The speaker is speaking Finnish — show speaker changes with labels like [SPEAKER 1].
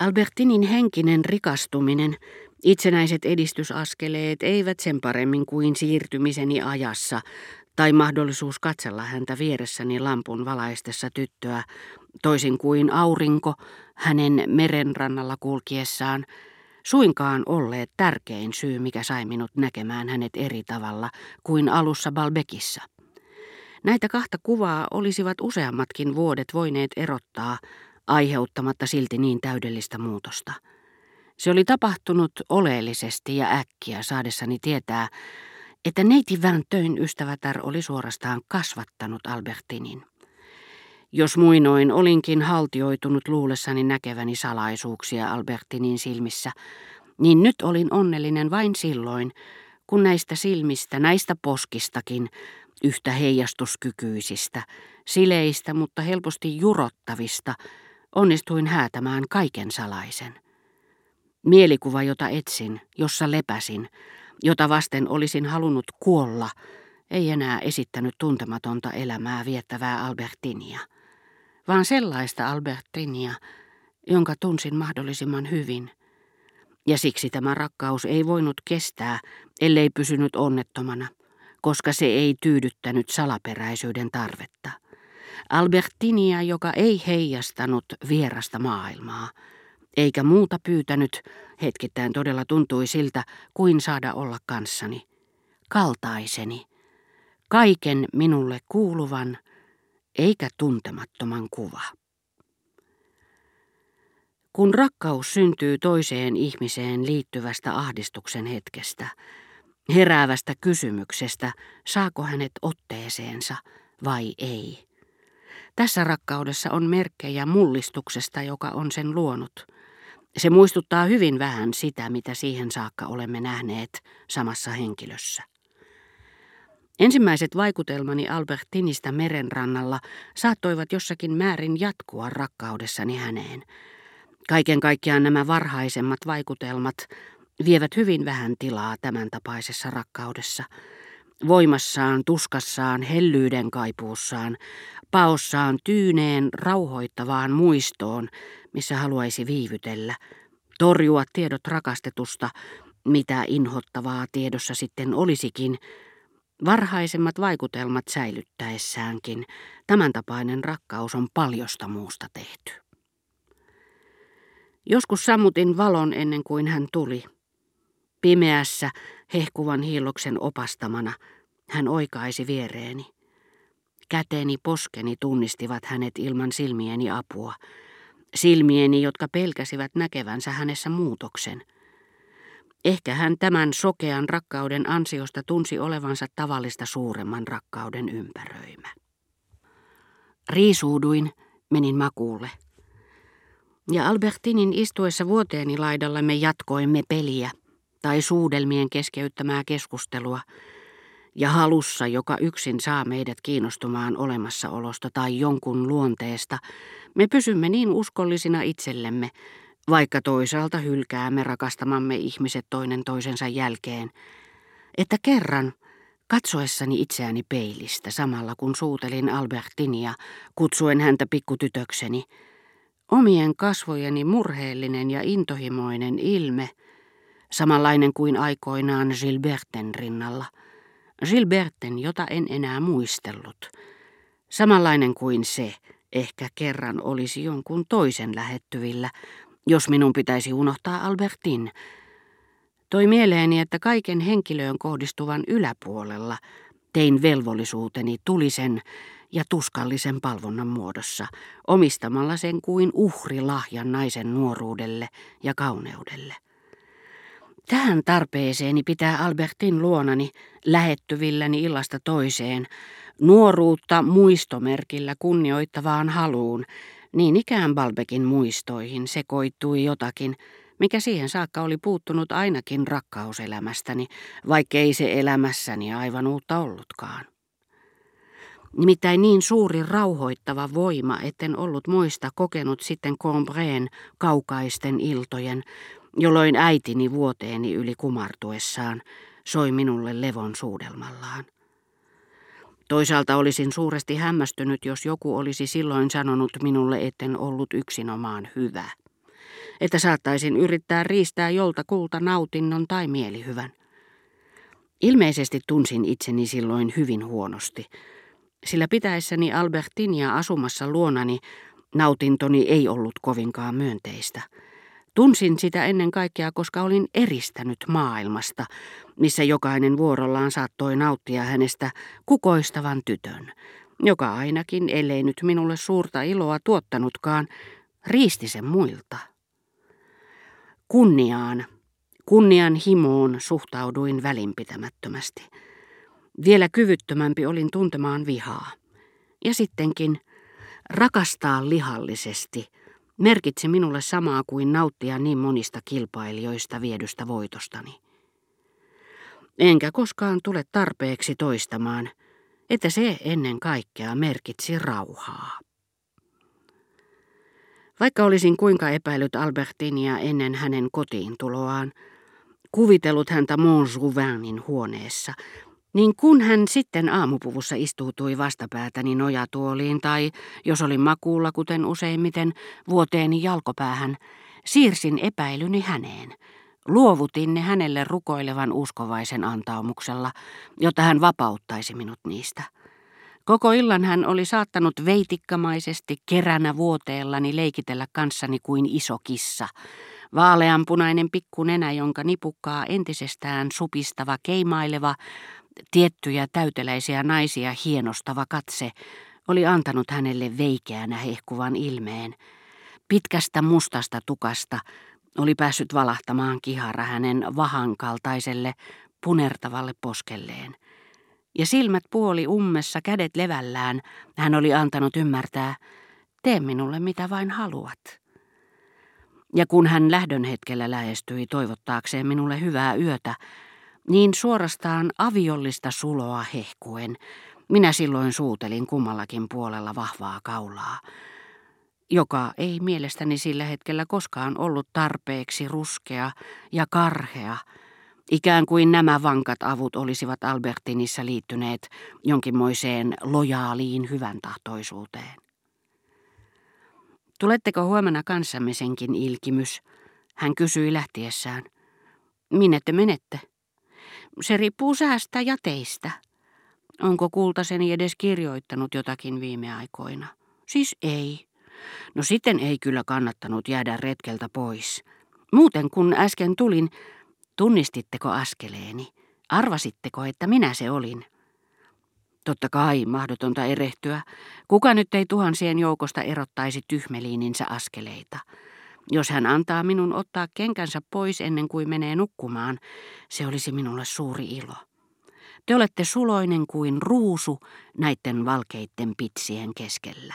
[SPEAKER 1] Albertinin henkinen rikastuminen, itsenäiset edistysaskeleet eivät sen paremmin kuin siirtymiseni ajassa tai mahdollisuus katsella häntä vieressäni lampun valaistessa tyttöä, toisin kuin aurinko hänen merenrannalla kulkiessaan, suinkaan olleet tärkein syy, mikä sai minut näkemään hänet eri tavalla kuin alussa Balbekissa. Näitä kahta kuvaa olisivat useammatkin vuodet voineet erottaa, aiheuttamatta silti niin täydellistä muutosta. Se oli tapahtunut oleellisesti ja äkkiä saadessani tietää, että neiti Väntöin ystävätär oli suorastaan kasvattanut Albertinin. Jos muinoin olinkin haltioitunut luulessani näkeväni salaisuuksia Albertinin silmissä, niin nyt olin onnellinen vain silloin, kun näistä silmistä, näistä poskistakin, yhtä heijastuskykyisistä, sileistä, mutta helposti jurottavista, onnistuin häätämään kaiken salaisen. Mielikuva, jota etsin, jossa lepäsin, jota vasten olisin halunnut kuolla, ei enää esittänyt tuntematonta elämää viettävää Albertinia, vaan sellaista Albertinia, jonka tunsin mahdollisimman hyvin. Ja siksi tämä rakkaus ei voinut kestää, ellei pysynyt onnettomana, koska se ei tyydyttänyt salaperäisyyden tarvetta. Albertinia, joka ei heijastanut vierasta maailmaa, eikä muuta pyytänyt, hetkittäin todella tuntui siltä, kuin saada olla kanssani. Kaltaiseni, kaiken minulle kuuluvan, eikä tuntemattoman kuva. Kun rakkaus syntyy toiseen ihmiseen liittyvästä ahdistuksen hetkestä, heräävästä kysymyksestä, saako hänet otteeseensa vai ei. Tässä rakkaudessa on merkkejä mullistuksesta, joka on sen luonut – se muistuttaa hyvin vähän sitä, mitä siihen saakka olemme nähneet samassa henkilössä. Ensimmäiset vaikutelmani Albertinista merenrannalla saattoivat jossakin määrin jatkua rakkaudessani häneen. Kaiken kaikkiaan nämä varhaisemmat vaikutelmat vievät hyvin vähän tilaa tämän tapaisessa rakkaudessa. Voimassaan, tuskassaan, hellyyden kaipuussaan, paossaan tyyneen, rauhoittavaan muistoon, missä haluaisi viivytellä, torjua tiedot rakastetusta, mitä inhottavaa tiedossa sitten olisikin, varhaisemmat vaikutelmat säilyttäessäänkin, tämän tapainen rakkaus on paljosta muusta tehty. Joskus sammutin valon ennen kuin hän tuli. Pimeässä, hehkuvan hiilloksen opastamana, hän oikaisi viereeni. Käteni poskeni tunnistivat hänet ilman silmieni apua silmieni, jotka pelkäsivät näkevänsä hänessä muutoksen. Ehkä hän tämän sokean rakkauden ansiosta tunsi olevansa tavallista suuremman rakkauden ympäröimä. Riisuuduin, menin makuulle. Ja Albertinin istuessa vuoteeni laidalla me jatkoimme peliä tai suudelmien keskeyttämää keskustelua, ja halussa, joka yksin saa meidät kiinnostumaan olemassaolosta tai jonkun luonteesta, me pysymme niin uskollisina itsellemme, vaikka toisaalta hylkäämme rakastamamme ihmiset toinen toisensa jälkeen, että kerran, katsoessani itseäni peilistä samalla kun suutelin Albertinia, kutsuen häntä pikkutytökseni, omien kasvojeni murheellinen ja intohimoinen ilme, samanlainen kuin aikoinaan Gilberten rinnalla – Gilberten, jota en enää muistellut. Samanlainen kuin se, ehkä kerran olisi jonkun toisen lähettyvillä, jos minun pitäisi unohtaa Albertin. Toi mieleeni, että kaiken henkilöön kohdistuvan yläpuolella tein velvollisuuteni tulisen ja tuskallisen palvonnan muodossa, omistamalla sen kuin uhrilahjan naisen nuoruudelle ja kauneudelle. Tähän tarpeeseeni pitää Albertin luonani lähettyvilläni illasta toiseen, nuoruutta muistomerkillä kunnioittavaan haluun, niin ikään Balbekin muistoihin sekoittui jotakin, mikä siihen saakka oli puuttunut ainakin rakkauselämästäni, vaikkei se elämässäni aivan uutta ollutkaan. Nimittäin niin suuri rauhoittava voima, etten ollut muista kokenut sitten Combreen kaukaisten iltojen, jolloin äitini vuoteeni yli kumartuessaan soi minulle levon suudelmallaan. Toisaalta olisin suuresti hämmästynyt, jos joku olisi silloin sanonut minulle, etten ollut yksinomaan hyvä. että saattaisin yrittää riistää jolta kulta nautinnon tai mielihyvän. Ilmeisesti tunsin itseni silloin hyvin huonosti, sillä pitäessäni Albertinia asumassa luonani nautintoni ei ollut kovinkaan myönteistä. Tunsin sitä ennen kaikkea, koska olin eristänyt maailmasta, missä jokainen vuorollaan saattoi nauttia hänestä kukoistavan tytön, joka ainakin, ellei nyt minulle suurta iloa tuottanutkaan, riisti sen muilta. Kunniaan, kunnian himoon suhtauduin välinpitämättömästi. Vielä kyvyttömämpi olin tuntemaan vihaa. Ja sittenkin rakastaa lihallisesti merkitsi minulle samaa kuin nauttia niin monista kilpailijoista viedystä voitostani. Enkä koskaan tule tarpeeksi toistamaan, että se ennen kaikkea merkitsi rauhaa. Vaikka olisin kuinka epäillyt Albertinia ennen hänen kotiin tuloaan, kuvitellut häntä Montjouvinin huoneessa, niin kun hän sitten aamupuvussa istuutui vastapäätäni nojatuoliin tai, jos oli makuulla kuten useimmiten, vuoteeni jalkopäähän, siirsin epäilyni häneen. Luovutin ne hänelle rukoilevan uskovaisen antaumuksella, jotta hän vapauttaisi minut niistä. Koko illan hän oli saattanut veitikkamaisesti keränä vuoteellani leikitellä kanssani kuin iso kissa. Vaaleanpunainen pikkunenä, jonka nipukkaa entisestään supistava keimaileva, tiettyjä täyteläisiä naisia hienostava katse oli antanut hänelle veikeänä hehkuvan ilmeen. Pitkästä mustasta tukasta oli päässyt valahtamaan kihara hänen vahankaltaiselle punertavalle poskelleen. Ja silmät puoli ummessa, kädet levällään, hän oli antanut ymmärtää, tee minulle mitä vain haluat. Ja kun hän lähdön hetkellä lähestyi toivottaakseen minulle hyvää yötä, niin suorastaan aviollista suloa hehkuen, minä silloin suutelin kummallakin puolella vahvaa kaulaa, joka ei mielestäni sillä hetkellä koskaan ollut tarpeeksi ruskea ja karhea, ikään kuin nämä vankat avut olisivat Albertinissa liittyneet jonkinmoiseen lojaaliin hyvän tahtoisuuteen. Tuletteko huomenna kanssamme senkin ilkimys? Hän kysyi lähtiessään. Minne te menette? Se riippuu säästä ja teistä. Onko kultaseni edes kirjoittanut jotakin viime aikoina? Siis ei. No sitten ei kyllä kannattanut jäädä retkeltä pois. Muuten kun äsken tulin, tunnistitteko askeleeni? Arvasitteko, että minä se olin? Totta kai, mahdotonta erehtyä. Kuka nyt ei tuhansien joukosta erottaisi tyhmeliininsä askeleita? Jos hän antaa minun ottaa kenkänsä pois ennen kuin menee nukkumaan, se olisi minulle suuri ilo. Te olette suloinen kuin ruusu näiden valkeitten pitsien keskellä.